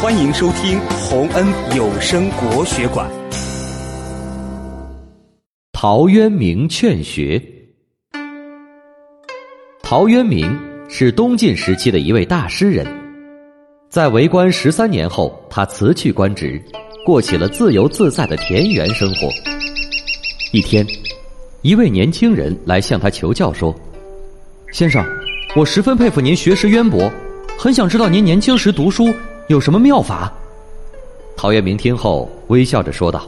欢迎收听洪恩有声国学馆。陶渊明劝学。陶渊明是东晋时期的一位大诗人，在为官十三年后，他辞去官职，过起了自由自在的田园生活。一天，一位年轻人来向他求教说：“先生，我十分佩服您学识渊博，很想知道您年轻时读书。”有什么妙法？陶渊明听后微笑着说道：“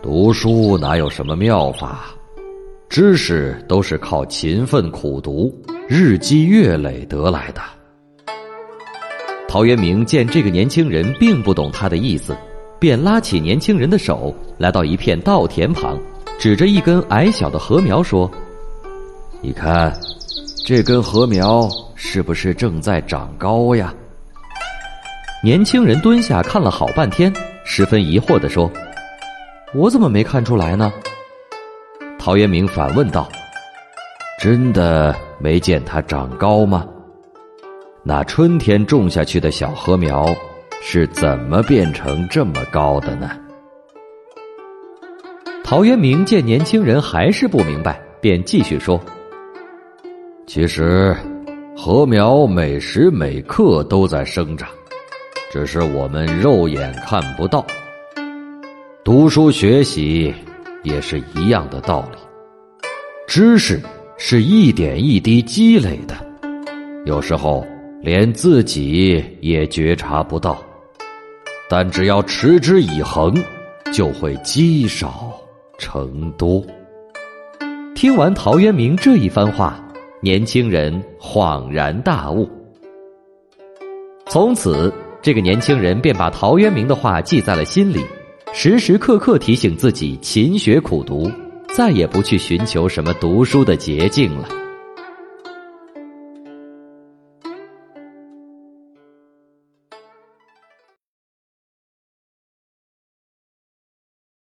读书哪有什么妙法？知识都是靠勤奋苦读、日积月累得来的。”陶渊明见这个年轻人并不懂他的意思，便拉起年轻人的手，来到一片稻田旁，指着一根矮小的禾苗说：“你看，这根禾苗是不是正在长高呀？”年轻人蹲下看了好半天，十分疑惑地说：“我怎么没看出来呢？”陶渊明反问道：“真的没见它长高吗？那春天种下去的小禾苗是怎么变成这么高的呢？”陶渊明见年轻人还是不明白，便继续说：“其实，禾苗每时每刻都在生长。”只是我们肉眼看不到，读书学习也是一样的道理。知识是一点一滴积累的，有时候连自己也觉察不到，但只要持之以恒，就会积少成多。听完陶渊明这一番话，年轻人恍然大悟，从此。这个年轻人便把陶渊明的话记在了心里，时时刻刻提醒自己勤学苦读，再也不去寻求什么读书的捷径了。